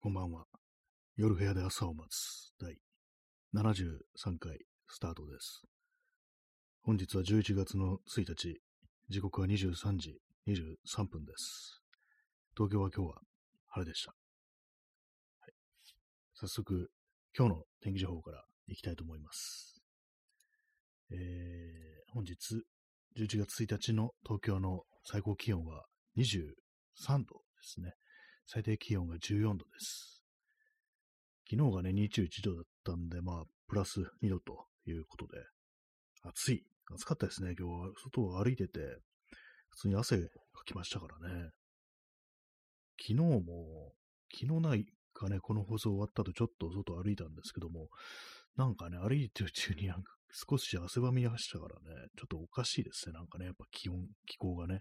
こんばんは。夜部屋で朝を待つ第73回スタートです。本日は11月の1日、時刻は23時23分です。東京は今日は晴れでした。はい、早速、今日の天気情報からいきたいと思います。えー、本日11月1日の東京の最高気温は23度ですね。最低気温が14度です。昨日がね、21度だったんで、まあ、プラス2度ということで、暑い。暑かったですね、今日は。外を歩いてて、普通に汗かきましたからね。昨日も、昨日ないかね、この放送終わった後ちょっと外歩いたんですけども、なんかね、歩いてる中になんか少し汗ばみましたからね、ちょっとおかしいですね、なんかね、やっぱ気温、気候がね。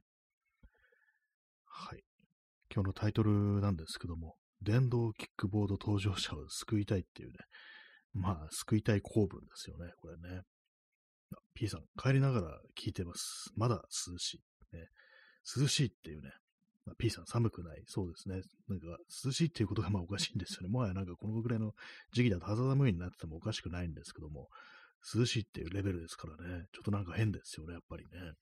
今日のタイトルなんですけども、電動キックボード登場者を救いたいっていうね、まあ、救いたい公文ですよね、これね。P さん、帰りながら聞いてます。まだ涼しい。ね、涼しいっていうね、まあ、P さん寒くない。そうですね。なんか、涼しいっていうことがまあおかしいんですよね。もはやなんかこのぐらいの時期だと肌寒いになっててもおかしくないんですけども、涼しいっていうレベルですからね、ちょっとなんか変ですよね、やっぱりね。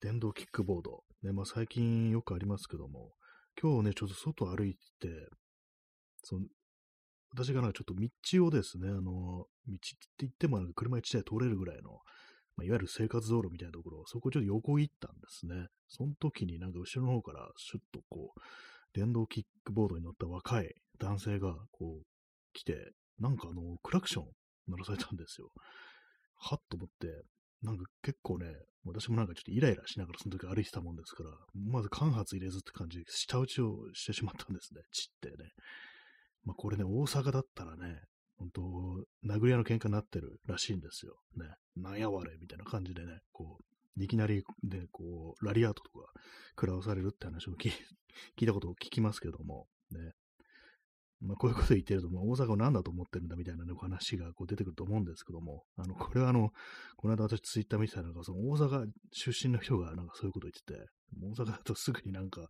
電動キックボード。ね、まあ最近よくありますけども、今日ね、ちょっと外歩いて、その、私がなんかちょっと道をですね、あの、道って言ってもなんか車1台通れるぐらいの、まあ、いわゆる生活道路みたいなところ、そこをちょっと横切ったんですね。その時になんか後ろの方からシュッとこう、電動キックボードに乗った若い男性がこう来て、なんかあの、クラクション鳴らされたんですよ。はっと思って、なんか結構ね、私もなんかちょっとイライラしながらその時歩いてたもんですから、まず間髪入れずって感じで下打ちをしてしまったんですね、ちってね。まあこれね、大阪だったらね、本当殴り合いの喧嘩になってるらしいんですよ。ね。なんやわれみたいな感じでね、こう、いきなりで、こう、ラリアートとか食らわされるって話を 聞いたことを聞きますけども、ね。まあ、こういうこと言ってると、まあ、大阪を何だと思ってるんだみたいな、ね、お話がこう出てくると思うんですけども、あの、これはあの、この間私ツイッター見てたら、その大阪出身の人がなんかそういうこと言ってて、大阪だとすぐになんか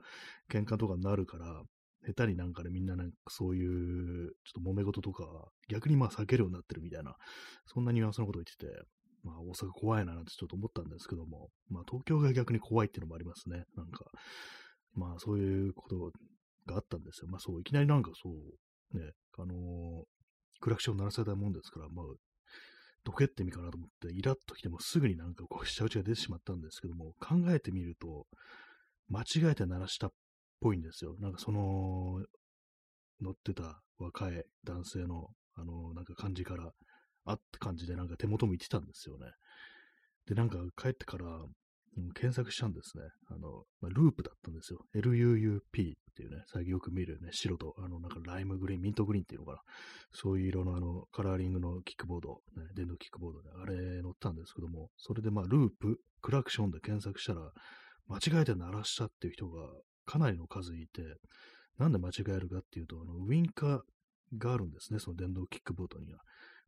喧嘩とかになるから、下手になんかね、みんななんかそういう、ちょっと揉め事とか、逆にまあ避けるようになってるみたいな、そんなニュアンスのことを言ってて、まあ大阪怖いななんてちょっと思ったんですけども、まあ東京が逆に怖いっていうのもありますね。なんか、まあそういうことがあったんですよ。まあそう、いきなりなんかそう、ね、あのー、クラクション鳴らされたもんですから、まあ、どけってみかなと思って、イラッときてもすぐになんかこう、下打ちが出てしまったんですけども、考えてみると、間違えて鳴らしたっぽいんですよ。なんかその、乗ってた若い男性の、あのー、なんか感じから、あって感じでなんか手元も言ってたんですよね。で、なんか帰ってから、検索したんですね。あの、まあ、ループだったんですよ。LUUP っていうね、最近よく見るね、白と、あの、なんかライムグリーン、ミントグリーンっていうのかな。そういう色のあの、カラーリングのキックボード、ね、電動キックボードで、あれ乗ったんですけども、それでまあ、ループ、クラクションで検索したら、間違えて鳴らしたっていう人がかなりの数いて、なんで間違えるかっていうと、あの、ウィンカーがあるんですね、その電動キックボードには。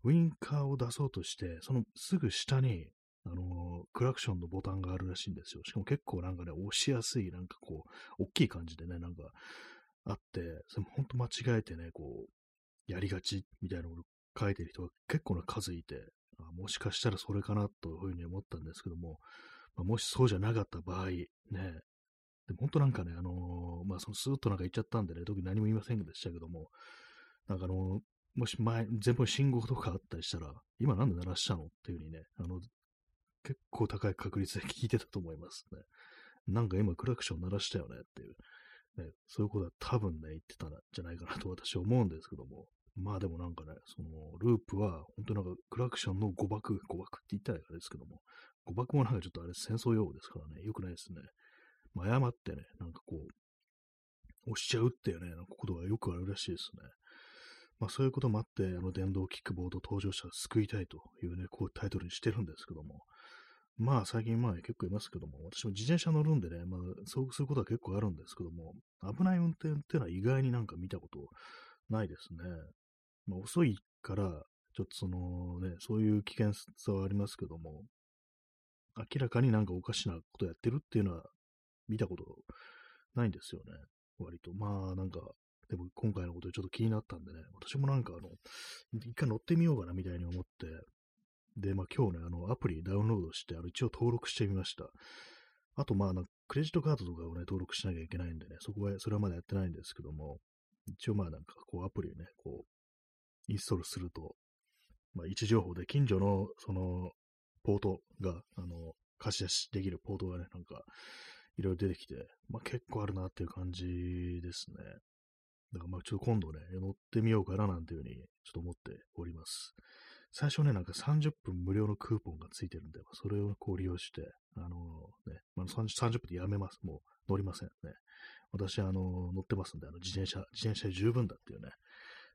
ウィンカーを出そうとして、そのすぐ下にあの、クラクションのボタンがあるらしいんですよ。しかも結構なんかね、押しやすい、なんかこう、大きい感じでね、なんかあって、それも本当間違えてね、こう、やりがちみたいなのを書いてる人が結構な数いて、あもしかしたらそれかなというふうに思ったんですけども、まあ、もしそうじゃなかった場合、ね、でも本当なんかね、あのー、まあそのスーッとなんか言っちゃったんでね、特に何も言いませんでしたけども、なんかあのー、もし前、前方に信号とかあったりしたら、今なんで鳴らしたのっていう風にね、あの、結構高い確率で聞いてたと思いますね。なんか今クラクション鳴らしたよねっていう、ね、そういうことは多分ね、言ってたんじゃないかなと私は思うんですけども、まあでもなんかね、そのループは本当なんかクラクションの誤爆、誤爆って言ったらあれですけども、誤爆もなんかちょっとあれ戦争用語ですからね、良くないですね。まあ、誤ってね、なんかこう、押しちゃうっていうね、なんかことがよくあるらしいですね。まあそういうこともあって、あの電動キックボード登場者を救いたいというね、こういうタイトルにしてるんですけども、まあ最近まあ結構いますけども、私も自転車乗るんでね、まあそうすることは結構あるんですけども、危ない運転っていうのは意外になんか見たことないですね。まあ遅いから、ちょっとそのね、そういう危険さはありますけども、明らかになんかおかしなことやってるっていうのは見たことないんですよね。割と。まあ、なんか、でも今回のことでちょっと気になったんでね、私もなんかあの、一回乗ってみようかなみたいに思って、で、まあ今日ね、あの、アプリダウンロードして、あの、一応登録してみました。あと、まあ、クレジットカードとかをね、登録しなきゃいけないんでね、そこは、それはまだやってないんですけども、一応まあなんかこうアプリをね、こう、インストールすると、まあ位置情報で近所のそのポートが、あの、貸し出しできるポートがね、なんか、いろいろ出てきて、まあ結構あるなっていう感じですね。だからまあちょっと今度ね、乗ってみようかななんていうふうにちょっと思っております。最初ね、なんか30分無料のクーポンがついてるんで、それをこう利用して、あのね、まあ、30, 分でやめます。もう乗りませんね。私、あの乗ってますんで、あの自転車、自転車で十分だっていうね、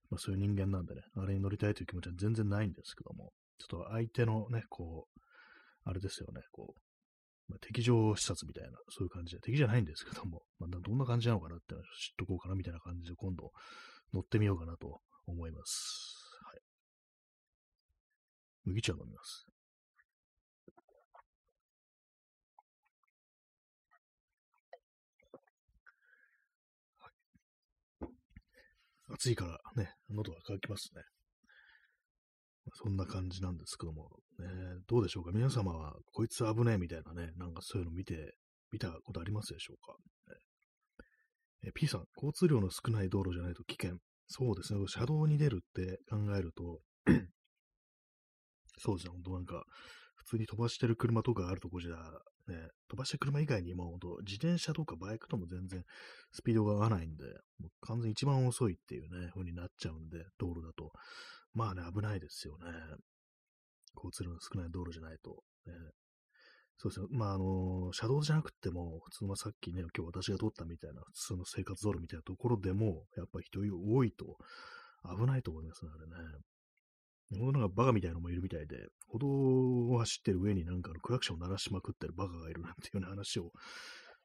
まあ、そういう人間なんでね、あれに乗りたいという気持ちは全然ないんですけども、ちょっと相手のね、こう、あれですよね、こう、まあ、敵情視察みたいな、そういう感じで、敵じゃないんですけども、まあ、どんな感じなのかなって知っとこうかなみたいな感じで、今度乗ってみようかなと思います。麦茶飲みます。暑いからね、喉が渇きますね。そんな感じなんですけども、ね、どうでしょうか？皆様は、こいつ危ねえみたいなね、なんかそういうの見て、見たことありますでしょうか、ね、え ?P さん、交通量の少ない道路じゃないと危険。そうですね、車道に出るって考えるとそうですね、本当なんか、普通に飛ばしてる車とかあるとこじゃ、ね、飛ばしてる車以外にも、本当自転車とかバイクとも全然スピードが合わないんで、もう完全一番遅いっていうね、風になっちゃうんで、道路だと。まあね、危ないですよね。交通量の少ない道路じゃないと。ね、そうですね。まあ、あの車道じゃなくても、普通のさっきね、今日私が通ったみたいな、普通の生活道路みたいなところでも、やっぱ人多いと危ないと思いますね、あれね。ほんとなんかバカみたいなのもいるみたいで、歩道を走ってる上になんかのクラクションを鳴らしまくってるバカがいるなんていうような話を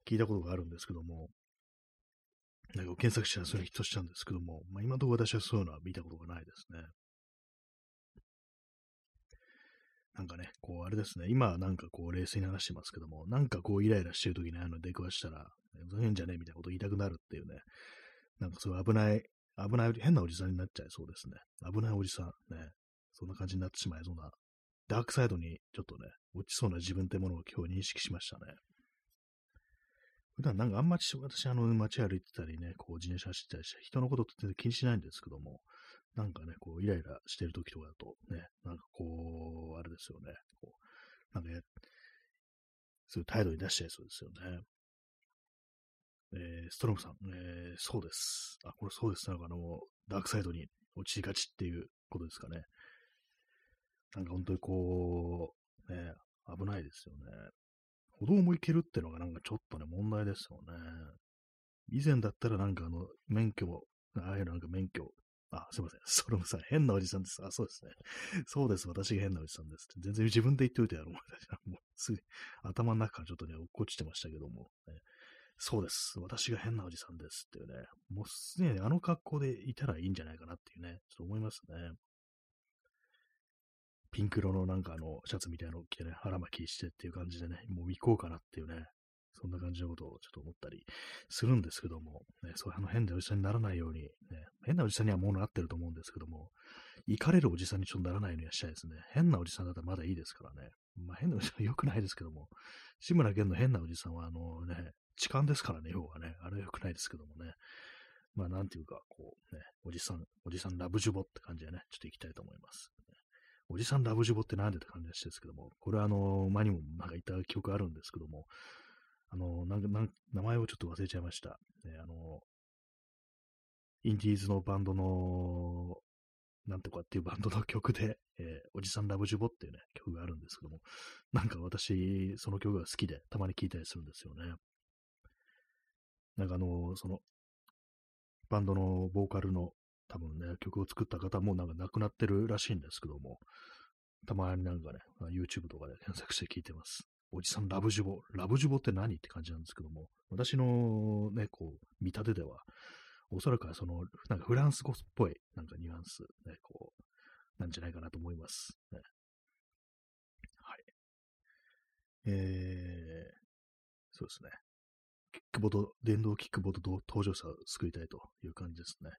聞いたことがあるんですけども、なんか検索したらそれヒットしたんですけども、まあ今のところ私はそういうのは見たことがないですね。なんかね、こう、あれですね、今なんかこう、冷静に話してますけども、なんかこう、イライラしてる時にあの出くわしたら、ふざけんじゃねえみたいなこと言いたくなるっていうね、なんかそういう危ない、危ない、変なおじさんになっちゃいそうですね。危ないおじさん、ね、そんな感じになってしまいそうな、ダークサイドにちょっとね、落ちそうな自分ってものを今日認識しましたね。普段なんかあんまり私、あの、街歩いてたりね、こう自転車走ったりして、人のことって全然気にしないんですけども、なんかね、こう、イライラしてる時とかだと、ね、なんかこう、あれですよね、こう、なんか、そういう態度に出しちゃいそうですよね。えー、ストロムさん、えー、そうです。あ、これそうです。なんかあの、ダークサイドに落ちがちっていうことですかね。なんか本当にこう、ね、危ないですよね。歩道も行けるってのがなんかちょっとね、問題ですよね。以前だったらなんかあの、免許も、ああいうなんか免許あ、すいません。ソロムさん、変なおじさんです。あ、そうですね。そうです。私が変なおじさんです。全然自分で言っておいてやろう。もうすぐ頭の中からちょっとね、落っこちてましたけども、ね、そうです。私が変なおじさんですっていうね。もうすでにあの格好でいたらいいんじゃないかなっていうね、ちょっと思いますね。ピンク色のなんかあの、シャツみたいなのを着てね、腹巻きしてっていう感じでね、もう行こうかなっていうね、そんな感じのことをちょっと思ったりするんですけども、ね、そういうの変なおじさんにならないように、ね、変なおじさんにはもうなってると思うんですけども、行かれるおじさんにちょっとならないようにはしたいですね。変なおじさんだったらまだいいですからね。まあ変なおじさんは良くないですけども、志村けんの変なおじさんはあのね、痴漢ですからね、要はね、あれは良くないですけどもね。まあなんていうか、こうね、おじさん、おじさんラブジュボって感じでね、ちょっと行きたいと思います。おじさんラブジボってなんでって感じですけども、これはあの、前にもなんか言った記憶あるんですけども、あの、なん、なん名前をちょっと忘れちゃいました。ね、あの、インディーズのバンドの、なんとかっていうバンドの曲で、えー、おじさんラブジュボっていうね、曲があるんですけども、なんか私、その曲が好きで、たまに聴いたりするんですよね。なんかあの、その、バンドのボーカルの多分ね、曲を作った方もなんか亡くなってるらしいんですけども、たまになんかね、YouTube とかで検索して聞いてます。おじさんラブジュボ。ラブジュボって何って感じなんですけども、私のね、こう、見立てでは、おそらくはその、なんかフランス語っぽい、なんかニュアンス、ね、こう、なんじゃないかなと思います。ね、はい。えー、そうですね。キックボード、電動キックボード登場者を救いたいという感じですね。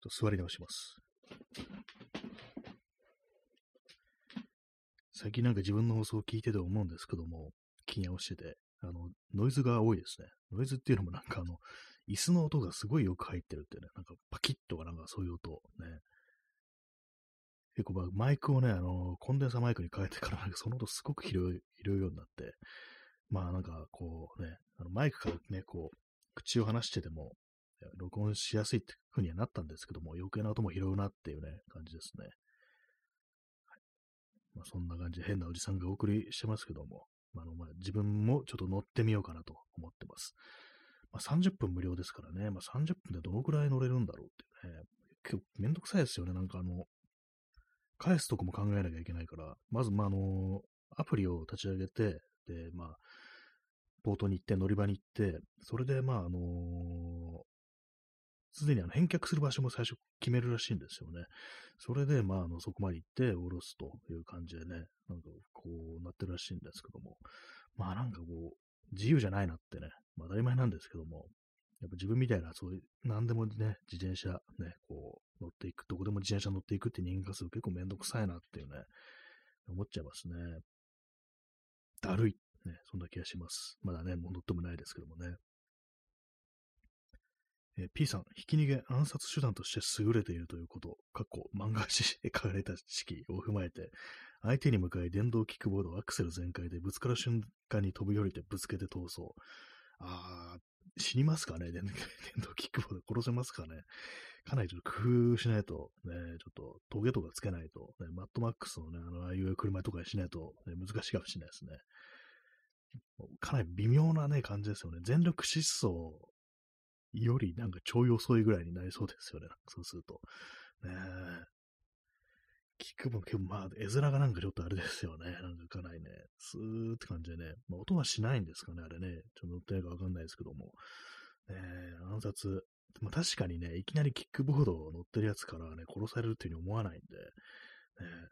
と座り直します。最近なんか自分の放送を聞いてて思うんですけども、聞き直してて、あの、ノイズが多いですね。ノイズっていうのもなんかあの、椅子の音がすごいよく入ってるってね、なんかパキッとかなんかそういう音ね。結構まあマイクをね、あの、コンデンサマイクに変えてからなんかその音すごく拾う拾うようになって、まあなんかこうね、あのマイクからね、こう、口を離してても、録音しやすいって風にはなったんですけども、余計な音も拾うなっていうね、感じですね。はい、まあ、そんな感じで変なおじさんがお送りしてますけども、まあのまあ、自分もちょっと乗ってみようかなと思ってます。まあ、30分無料ですからね、まあ、30分でどのくらい乗れるんだろうっていうね、結構めんどくさいですよね、なんかあの、返すとこも考えなきゃいけないから、まず、まあ、あの、アプリを立ち上げて、で、まあ、ポートに行って、乗り場に行って、それで、まあ、あのすでにあの返却する場所も最初決めるらしいんですよね。それで、まあ、あの、そこまで行って降ろすという感じでね、なんかこうなってるらしいんですけども、まあなんかこう、自由じゃないなってね、まあ当たり前なんですけども、やっぱ自分みたいな、そういう、何でもね、自転車ね、こう、乗っていく、どこでも自転車乗っていくって人間がする結構めんどくさいなっていうね、思っちゃいますね。だるい、ね、そんな気がします。まだね、もう乗ってもないですけどもね。えー、P さん、ひき逃げ暗殺手段として優れているということ、過去漫画誌で書かれた式を踏まえて、相手に向かい電動キックボードをアクセル全開でぶつかる瞬間に飛び降りてぶつけて逃走。あー、死にますかね？電動キックボード殺せますかね？かなりちょっと工夫しないと、ね、ちょっとトゲとかつけないと、ね、マットマックスのね、あの、ああいう車とかにしないと、ね、難しいかもしれないですね。かなり微妙なね、感じですよね。全力疾走よりなんかちょい遅いぐらいになりそうですよね。そうすると。ね聞く分結構まあ、絵面がなんかちょっとあれですよね。なんかかなりね、スーって感じでね。まあ、音はしないんですかね、あれね。ちょっと乗ってないかわかんないですけども。ね暗殺。まあ、確かにね、いきなりキックボードを乗ってるやつからね、殺されるっていうふうに思わないんで、ね、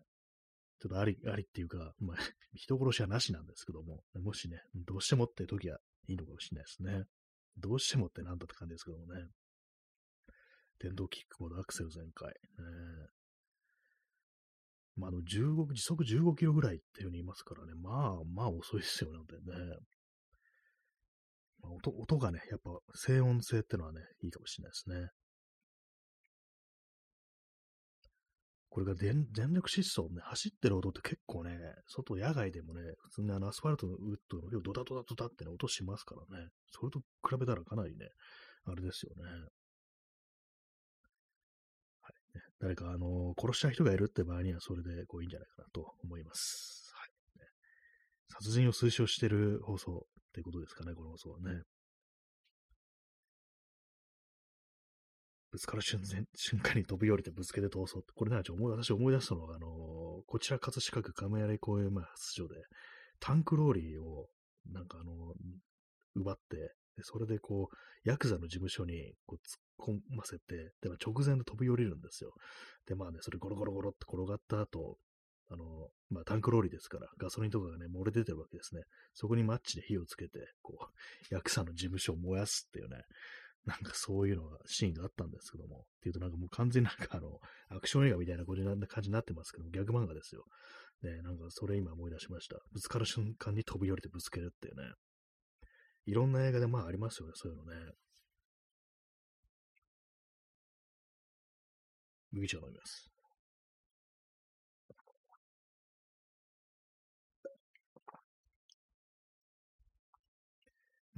ちょっとあり、ありっていうか、まあ、人殺しはなしなんですけども、もしね、どうしてもって時はいいのかもしれないですね。どうしてもってなんだって感じですけどもね。電動キックボードアクセル全開。ね、まあ、あの、15、時速15キロぐらいっていうふうに言いますからね。まあ、まあ遅いですよね、ね。まあ、音、音がね、やっぱ静音性ってのはね、いいかもしれないですね。これが全力疾走ね、走ってる音って結構ね、外野外でもね、普通にあのアスファルトのウッドの量ドタドタドタってね、音しますからね。それと比べたらかなりね、あれですよね。はい。誰か、あのー、殺した人がいるって場合には、それでこういいんじゃないかなと思います。はい。殺人を推奨してる放送ってことですかね、この放送はね。ぶつかる瞬瞬間に飛び降りてぶつけて逃走って、これなんか思い、私思い出したのが、あのー、こちら葛飾区亀有公園前発所で、タンクローリーを、なんかあのー、奪って、でそれでこう、ヤクザの事務所にこう突っ込ませて、で、まあ直前で飛び降りるんですよ。で、まあね、それゴロゴロゴロって転がった後、あの、まあ、タンクローリーですから、ガソリンとかがね、漏れ出てるわけですね。そこにマッチで火をつけて、こう、ヤクザの事務所を燃やすっていうね、なんかそういうのが、シーンがあったんですけども、っていうとなんかもう完全になんかあの、アクション映画みたいな感じになってますけども、逆漫画ですよ。ね、なんかそれ今思い出しました。ぶつかる瞬間に飛び降りてぶつけるっていうね。いろんな映画でまあありますよね、そういうのね。麦茶飲みます。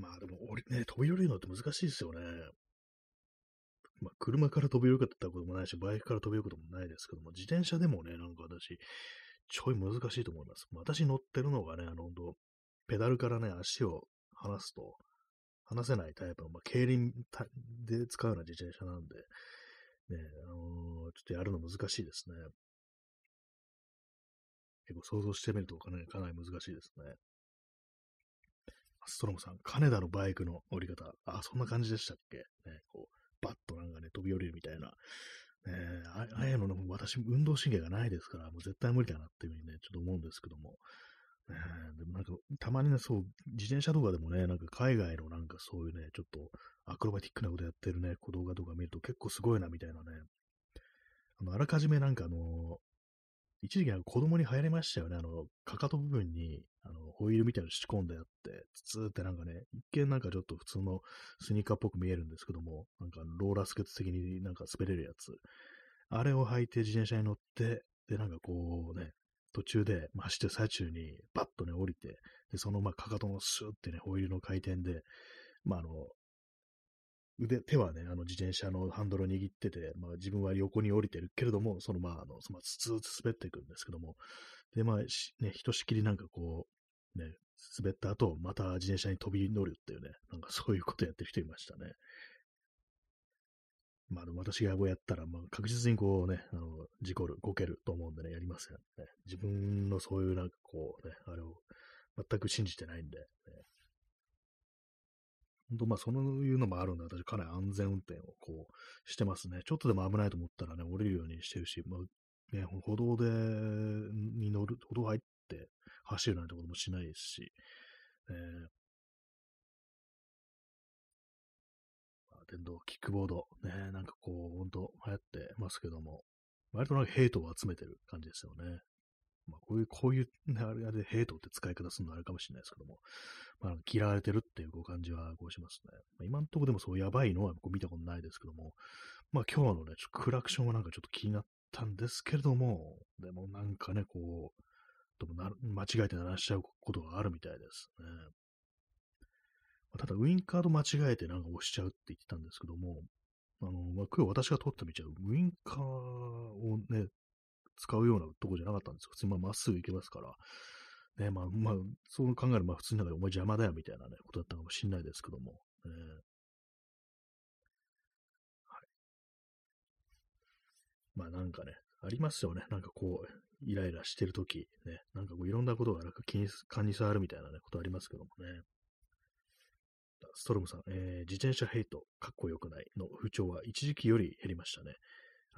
まあでも、ね、飛び降りるのって難しいですよね。まあ、車から飛び降りたこともないし、バイクから飛び降りることもないですけども、自転車でもね、なんか私、ちょい難しいと思います。私乗ってるのがね、あの、本当ペダルからね、足を離すと、離せないタイプの、まあ、競輪で使うような自転車なんで、ね、あのー、ちょっとやるの難しいですね。結構想像してみるとかなり、かなり難しいですね。ストロムさん、金田のバイクの降り方。あ、そんな感じでしたっけ？ね、こう、バッとなんかね、飛び降りるみたいな。ね、ああいうの、私、運動神経がないですから、もう絶対無理だなっていうふうにね、ちょっと思うんですけども。でもなんか、たまにね、そう、自転車とかでもね、なんか海外のなんかそういうね、ちょっとアクロバティックなことやってるね、動画とか見ると結構すごいなみたいなね。あの、あらかじめなんかあの、一時期なんか子供に流行りましたよね。あの、かかと部分に、あの、ホイールみたいなの仕込んであって、ツーってなんかね、一見なんかちょっと普通のスニーカーっぽく見えるんですけども、なんかローラースケート的になんか滑れるやつ。あれを履いて自転車に乗って、で、なんかこうね、途中で、まあ、走ってる最中にバッとね、降りて、で、そのまあかかとのスーってね、ホイールの回転で、まあ、あの、腕、手はね、あの自転車のハンドルを握ってて、まあ自分は横に降りてるけれども、そのまあ、あの、そのずーっと滑っていくんですけども、で、まあ、ね、ひとしきりなんかこう、ね、滑った後、また自転車に飛び乗るっていうね、なんかそういうことやってる人いましたね。まあ、私がやったら、まあ、確実にこうね、あの、事故る、こけると思うんでね、やりますよね。自分のそういうなんかこうね、あれを全く信じてないんで、ね、本当まあ、そういうのもあるんで、私かなり安全運転をこうしてますね。ちょっとでも危ないと思ったらね、降りるようにしてるし、まあ、ね、歩道で、に乗る、歩道入って走るなんてこともしないですし、えー、電動キックボード、ね、なんかこう、ほんと流行ってますけども、割となんかヘイトを集めてる感じですよね。まあ、こういう、こういう、あれでヘイトって使い方するのあれかもしれないですけども、まあ、嫌われてるっていうこう感じはこうしますね。まあ、今んとこでもそうやばいのは見たことないですけども、まあ今日のね、ちょっとクラクションはなんかちょっと気になったんですけれども、でもなんかね、こう、ともな間違えて鳴らしちゃうことがあるみたいですね。ただ、ウインカーと間違えてなんか押しちゃうって言ってたんですけども、あの、まあ、今日私が撮った道は、ウインカーをね、使うようなとこじゃなかったんですよ。普通にまっすぐ行けますから。ね、まあ、まあ、そう考えるまあ普通の中でお前邪魔だよみたいなね、ことだったかもしれないですけども。ね、はい。まあなんかね、ありますよね。なんかこう、イライラしてるとき、ね、なんかこういろんなことがなんか気に、勘に触るみたいなね、ことありますけどもね。ストロムさん、えー、自転車ヘイト、かっこよくないの風潮は一時期より減りましたね。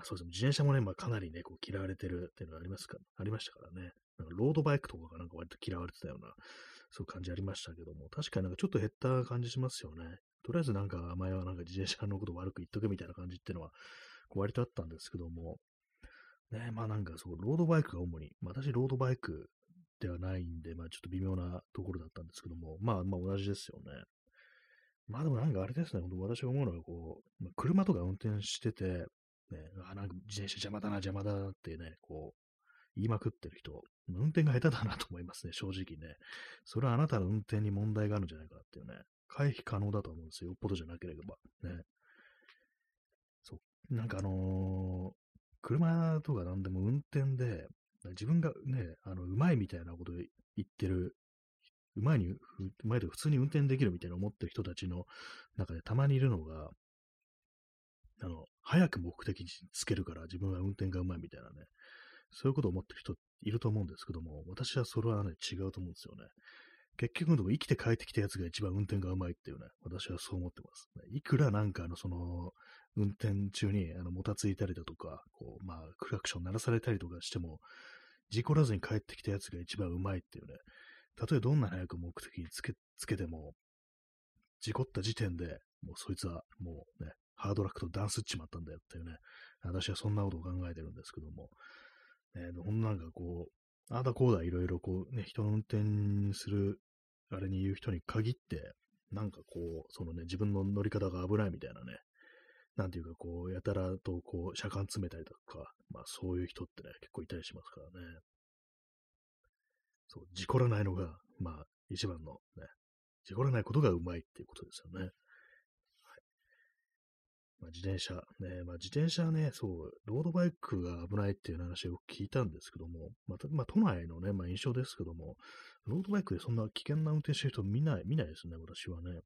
そうですね。自転車もね、まあ、かなりね、こう嫌われてるっていうのがありますか、ありましたからね。なんかロードバイクとかがなんか割と嫌われてたような、そういう感じありましたけども、確かになんかちょっと減った感じしますよね。とりあえずなんか前はなんか自転車のこと悪く言っとけみたいな感じっていうのは、割とあったんですけども、ね、まあなんかそう、ロードバイクが主に、まあ私ロードバイクではないんで、まあちょっと微妙なところだったんですけども、まあまあ同じですよね。まあでもなんかあれですね、本当私が思うのはこう、車とか運転してて、ね、あ、なんか自転車邪魔だな、邪魔だなってね、こう、言いまくってる人、運転が下手だなと思いますね、正直ね。それはあなたの運転に問題があるんじゃないかっていうね、回避可能だと思うんですよ、よっぽどじゃなければ。ね。そう、なんかあのー、車とかなんでも運転で、自分がね、あの、うまいみたいなこと言ってるうまいに、うまいと普通に運転できるみたいな思ってる人たちの中でたまにいるのが、あの、早く目的につけるから自分は運転がうまいみたいなね、そういうことを思ってる人いると思うんですけども、私はそれはね、違うと思うんですよね。結局のとこ生きて帰ってきたやつが一番運転がうまいっていうね、私はそう思ってます。いくらなんかあの、その、運転中にあのもたついたりだとか、こう、まあ、クラクション鳴らされたりとかしても、事故らずに帰ってきたやつが一番うまいっていうね、たとえどんな早く目的につけ、つけても、事故った時点で、もうそいつはもうね、ハードラックとダンスっちまったんだよっていうね、私はそんなことを考えてるんですけども、ね、ほんなんかこう、ああだこうだいろいろこうね、人の運転する、あれに言う人に限って、なんかこう、そのね、自分の乗り方が危ないみたいなね、なんていうかこう、やたらとこう、車間詰めたりとか、まあそういう人ってね、結構いたりしますからね。そう、事故らないのが、まあ、一番のね、事故らないことがうまいっていうことですよね。まあ、自転車、ね、まあ、自転車ね、そう、ロードバイクが危ないっていう話を聞いたんですけども、まあ、まあ、都内のね、まあ、印象ですけども、ロードバイクでそんな危険な運転してる人見ない、見ないですね、私はね。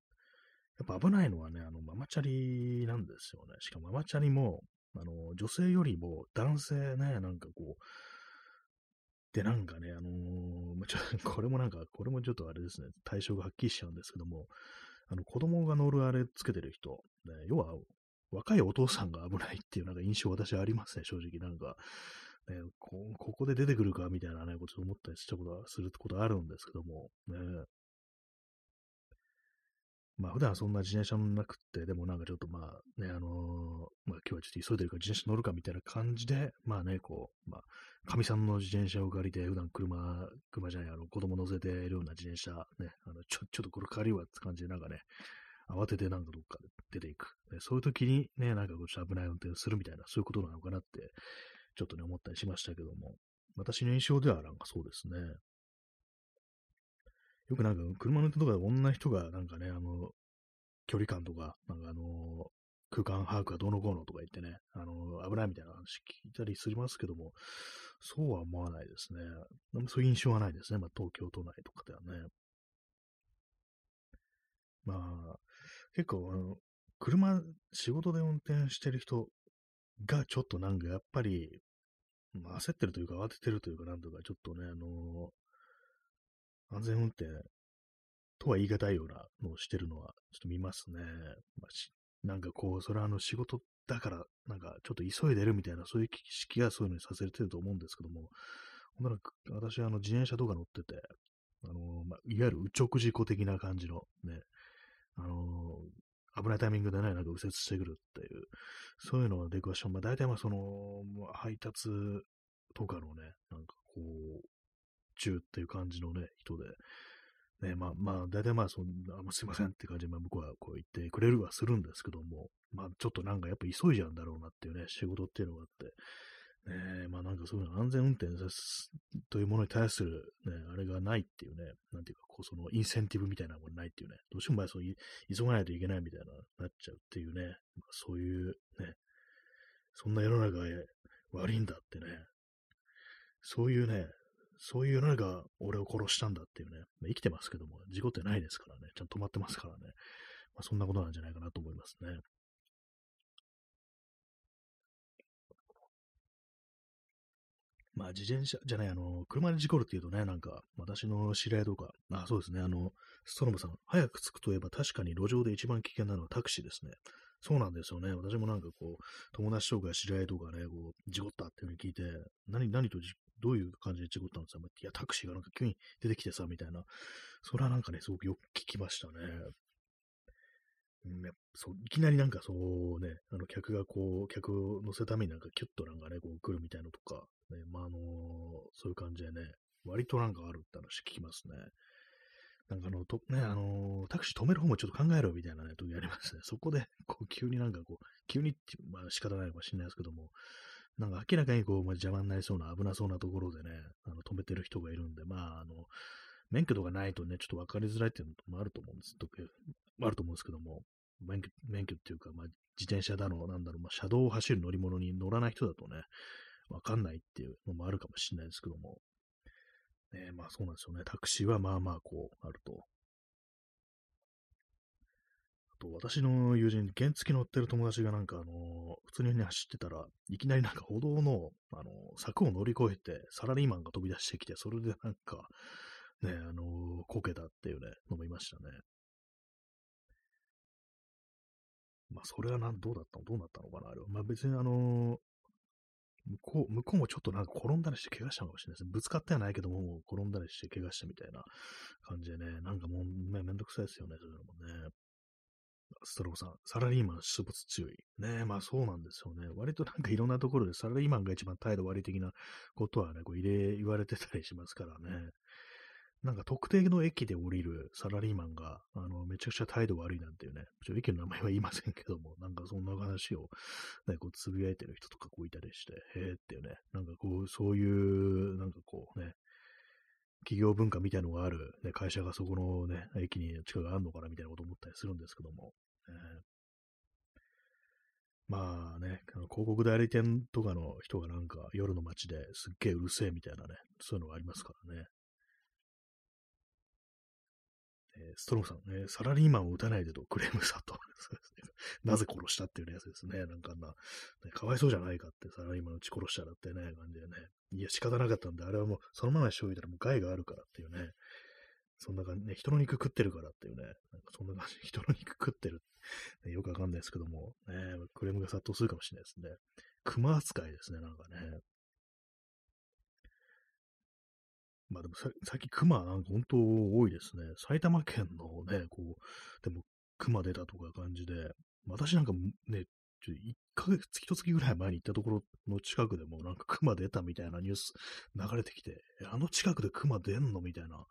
やっぱ危ないのはね、あの、ママチャリなんですよね。しかもママチャリも、あの、女性よりも男性ね、なんかこう、で、なんかね、あのー、ちょ これもなんか、これもちょっとあれですね、対象がはっきりしちゃうんですけども、あの、子供が乗るあれつけてる人、ね、要は、若いお父さんが危ないっていうなんか印象私ありますね、正直。なんか、ね、こここで出てくるかみたいなね、こと思ったりしたことは、することあるんですけども、ね。まあ普段そんな自転車もなくって、でもなんかちょっとまあね、あのー、まあ今日はちょっと急いでるから自転車乗るかみたいな感じで、まあね、こう、まあ、かみさんの自転車を借りて、普段車、車じゃない、あの、子供乗せているような自転車、ね、あの、ちょ、ちょっとこれ借りるわって感じでなんかね、慌ててなんかどっかで出ていく。ね、そういう時にね、なんかこうちょっと危ない運転をするみたいな、そういうことなのかなって、ちょっとね、思ったりしましたけども、私の印象ではなんかそうですね。よくなんか車の運転とかで女人がなんかね、あの、距離感とか、なんかあの、空間把握がどうのこうのとか言ってね、あの、危ないみたいな話聞いたりしますけども、そうは思わないですね。そういう印象はないですね。まあ、東京都内とかではね。まあ、結構、あの、車、仕事で運転してる人がちょっとなんかやっぱり、まあ、焦ってるというか慌ててるというかなんとかちょっとね、あの安全運転とは言い難いようなのをしてるのはちょっと見ますね。まあ、なんかこう、それはあの仕事だから、なんかちょっと急いでるみたいな、そういう意識がそういうのにさせてると思うんですけども、ほんなら私はあの自転車とか乗ってて、あのまあ、いわゆる右直事故的な感じのね、あの危ないタイミングでね、なんか右折してくるっていう、そういうのは出くわしまあ大体まあその、配達とかのね、なんかこう、中っていう感じのね、人で、ね、まあまあ、大体まあそんな、すいませんって感じで、まあ、向こうはこう言ってくれるはするんですけども、まあちょっとなんかやっぱ急いじゃうんだろうなっていうね、仕事っていうのがあって、ね、まあなんかそういうの安全運転というものに対するね、あれがないっていうね、なんていうか、こうそのインセンティブみたいなものないっていうね、どうしてもまあそう急がないといけないみたいな、なっちゃうっていうね、まあ、そういうね、そんな世の中へ悪いんだってね、そういうね、そういう世の中が俺を殺したんだっていうね、まあ、生きてますけども、事故ってないですからね、ちゃんと止まってますからね、まあ、そんなことなんじゃないかなと思いますね。まあ、自転車じゃない、あの、車で事故るっていうとね、なんか、私の知り合いとか、あ、そうですね、あの、ストロムさん、早く着くといえば確かに路上で一番危険なのはタクシーですね。そうなんですよね。私もなんかこう、友達とか知り合いとかね、こう、事故ったっていうふうに聞いて、何、何とどういう感じで事故ったんですか？いや、タクシーがなんか急に出てきてさ、みたいな。それはなんかね、すごくよく聞きましたね。うん、そういきなりなんかそうね、あの客がこう、客を乗せるためになんかキュッとなんかね、こう来るみたいなとか、ね、まああのー、そういう感じでね、割となんかあるって話聞きますね。なんかあの、と、ね、あのー、タクシー止める方もちょっと考えろみたいなね、時ありますね。そこで、こう、急になんかこう、急にって、まあ仕方ないかもしれないですけども、なんか明らかにこう、まあ、邪魔になりそうな、危なそうなところでね、あの止めてる人がいるんで、まあ、あの、免許とかないとね、ちょっと分かりづらいっていうのもあると思うんです。あると思うんですけども、免許、免許っていうか、まあ、自転車だの、なんだろう、まあ、車道を走る乗り物に乗らない人だとね、わかんないっていうのもあるかもしれないですけども、ね、まあそうなんですよね。タクシーはまあまあこう、あると。あと、私の友人、原付乗ってる友達がなんかあの、普通に、走ってたら、いきなりなんか歩道の、あの、柵を乗り越えて、サラリーマンが飛び出してきて、それでなんか、ね、あの、こけたっていうね、のもいましたね。まあ、それはなん、どうだったのどうなったのかなあれは。まあ別にあの向こう、向こうもちょっとなんか転んだりして怪我したのかもしれないですね。ぶつかってはないけども、転んだりして怪我したみたいな感じでね、なんかもう、ね、めんどくさいですよね、そういうのもね。ストローさん、サラリーマン出没強い。ねえまあそうなんですよね。割となんかいろんなところでサラリーマンが一番態度悪い的なことはね、こう入れ、言われてたりしますからね。なんか特定の駅で降りるサラリーマンが、あの、めちゃくちゃ態度悪いなんていうね、ちょ駅の名前は言いませんけども、なんかそんな話を、ね、こう、つぶやいてる人とかこういたりして、へえっていうね、なんかこう、そういう、なんかこうね、企業文化みたいのがある、ね、会社がそこのね、駅に近くあるのかなみたいなこと思ったりするんですけども、えー、まあね、あの広告代理店とかの人がなんか夜の街ですっげえうるせえみたいなね、そういうのがありますからね。え、ストロムさん、ね、サラリーマンを撃たないでとクレームさと。なぜ殺したっていうやつですね。なんかあんな、ね、かわいそうじゃないかって、サラリーマンを撃ち殺したらってね、感じでね。いや、仕方なかったんで、あれはもう、そのままにしておいたらもう害があるからっていうね。そんな感じ、ね、人の肉食ってるからっていうね。なんかそんな感じ、人の肉食ってる。ね、よくわかんないですけども、ね、クレームが殺到するかもしれないですね。熊扱いですね、なんかね。まあでもさ最近熊なんか本当多いですね。埼玉県のね、こう、でも熊出たとか感じで、私なんかね、ちょ1ヶ月、月と月ぐらい前に行ったところの近くでもなんか熊出たみたいなニュース流れてきて、あの近くで熊出んのみたいな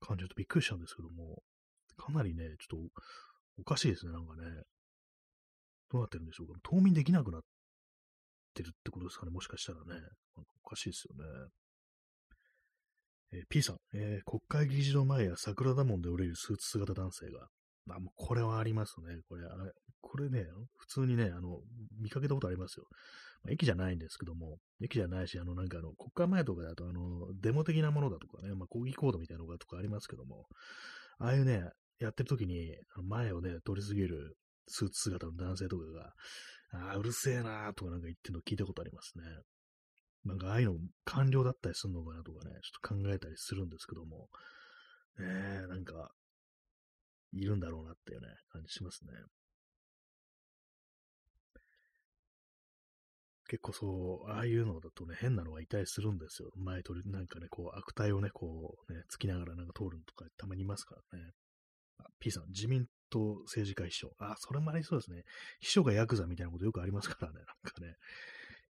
感じでびっくりしたんですけども、かなりね、ちょっとおかしいですね、なんかね。どうなってるんでしょうか。冬眠できなくなってるってことですかね、もしかしたらね。なんかおかしいですよね。え、P さん、えー、国会議事堂前や桜田門で降りるスーツ姿男性が、あ、もうこれはありますね。これ、あれ、これね、普通にね、あの、見かけたことありますよ。まあ、駅じゃないんですけども、駅じゃないし、あの、なんかあの、国会前とかだと、あの、デモ的なものだとかね、まあ、抗議コードみたいなのがとかありますけども、ああいうね、やってる時に、前をね、通り過ぎるスーツ姿の男性とかが、ああ、うるせえなーとかなんか言ってるの聞いたことありますね。なんかああいうの官僚だったりするのかなとかね、ちょっと考えたりするんですけども、ねえ、なんか、いるんだろうなっていうね、感じしますね。結構そう、ああいうのだとね、変なのがいたりするんですよ。前取り、なんかね、こう、悪態をね、こう、ね、つきながらなんか通るのとかたまにいますからね。あ、P さん、自民党政治家秘書。あ、それもありそうですね。秘書がヤクザみたいなことよくありますからね、なんかね。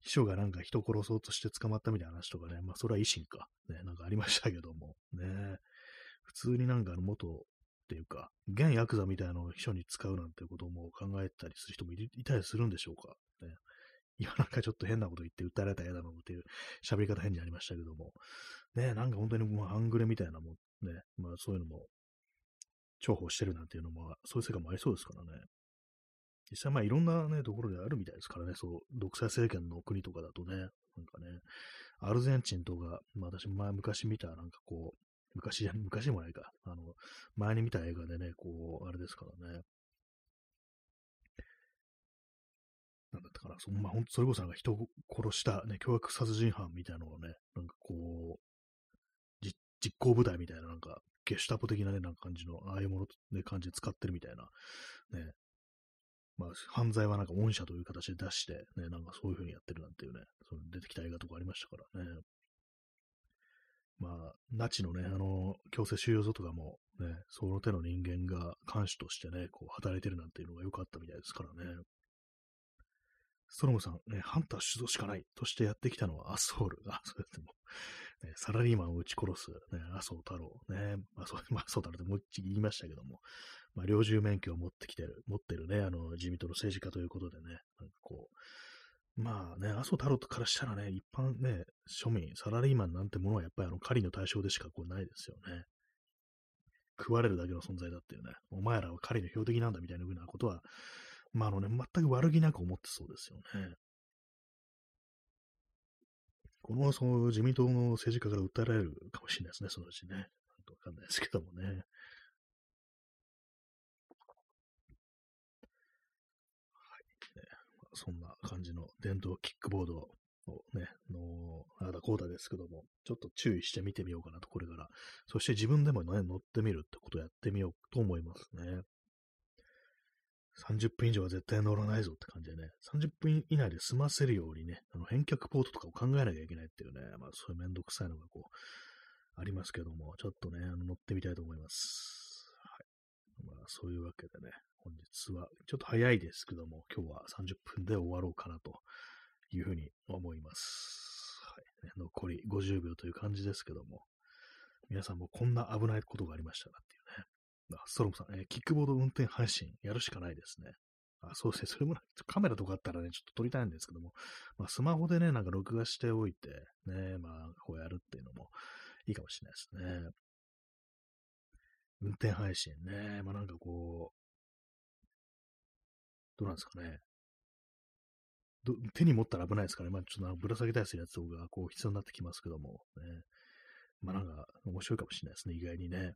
秘書がなんか人殺そうとして捕まったみたいな話とかね、まあそれは維新か。ね、なんかありましたけども。ね。普通になんかあの元っていうか、現ヤクザみたいなのを秘書に使うなんてことも考えたりする人もいたりするんでしょうか。ね。今なんかちょっと変なこと言って訴えられたら嫌だなっていう喋り方変にありましたけども。ね、なんか本当にもう半グレみたいなもんね、まあそういうのも重宝してるなんていうのも、そういう世界もありそうですからね。実際まあいろんなね、ところであるみたいですからね、そう、独裁政権の国とかだとね、なんかね、アルゼンチンとか、まあ私前昔見たなんかこう、昔、昔もないか、あの、前に見た映画でね、こう、あれですからね、なんだったかな、そ,、まあ、ほんそれこそなんか人を殺したね、凶悪殺人犯みたいなのをね、なんかこう、実行部隊みたいな、なんか、ゲシュタポ的なね、なんか感じの、ああいうものね、感じで使ってるみたいな、ね、まあ、犯罪はなんか恩赦という形で出して、ね、なんかそういう風にやってるなんていうね、その出てきた映画とかありましたからね。まあ、ナチのね、あの、強制収容所とかも、ね、その手の人間が監視としてね、こう、働いてるなんていうのが良かったみたいですからね。ストロムさん、ね、ハンター出動しかないとしてやってきたのはアソール。あ、そうですね。ねサラリーマンを撃ち殺す、ね、麻生太郎。ね、まあ、そう、まあ、そう太郎ってもう一言いましたけども、まあ、領従免許を持ってきてる、持ってるね、あの、自民党の政治家ということでね、なんかこう、まあね、麻生太郎からしたらね、一般ね、庶民、サラリーマンなんてものはやっぱりあの、狩りの対象でしかこうないですよね。食われるだけの存在だっていうね、お前らは狩りの標的なんだみたいなふうなことは、まあ、あのね、全く悪気なく思ってそうですよね。この、その自民党の政治家から訴えられるかもしれないですね、そのうちね。わかんないですけどもね。はい、ね。まあ、そんな感じの電動キックボードをね、の、あだこうだですけども、ちょっと注意して見てみようかなと、これから。そして自分でもね、乗ってみるってことをやってみようと思いますね。30分以上は絶対乗らないぞって感じでね、30分以内で済ませるようにね、あの返却ポートとかを考えなきゃいけないっていうね、まあそういうめんどくさいのがこう、ありますけども、ちょっとね、あの乗ってみたいと思います。はい。まあそういうわけでね、本日はちょっと早いですけども、今日は30分で終わろうかなというふうに思います。はい。残り50秒という感じですけども、皆さんもこんな危ないことがありましたかっていうね、あ、ストロムさん、えー、キックボード運転配信やるしかないですね。あ、そうですね。それもカメラとかあったらね、ちょっと撮りたいんですけども、まあ、スマホでね、なんか録画しておいて、ね、まあ、こうやるっていうのもいいかもしれないですね。運転配信ね、まあなんかこう、どうなんですかね。手に持ったら危ないですからね。まあちょっとぶら下げたりするやつがこう必要になってきますけども、ね。まあなんか面白いかもしれないですね、意外にね。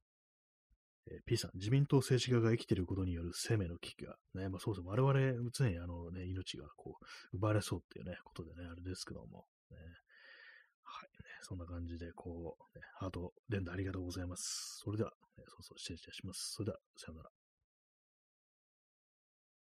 えー、P さん、自民党政治家が生きていることによる生命の危機が、ね、まあそうそう、我々、常にあのね、命がこう、奪われそうっていうね、ことでね、あれですけども、ね、はい、ね、そんな感じで、こう、ね、ハート連打ありがとうございます。それでは、ね、そうそう、失礼いたします。それでは、さよなら。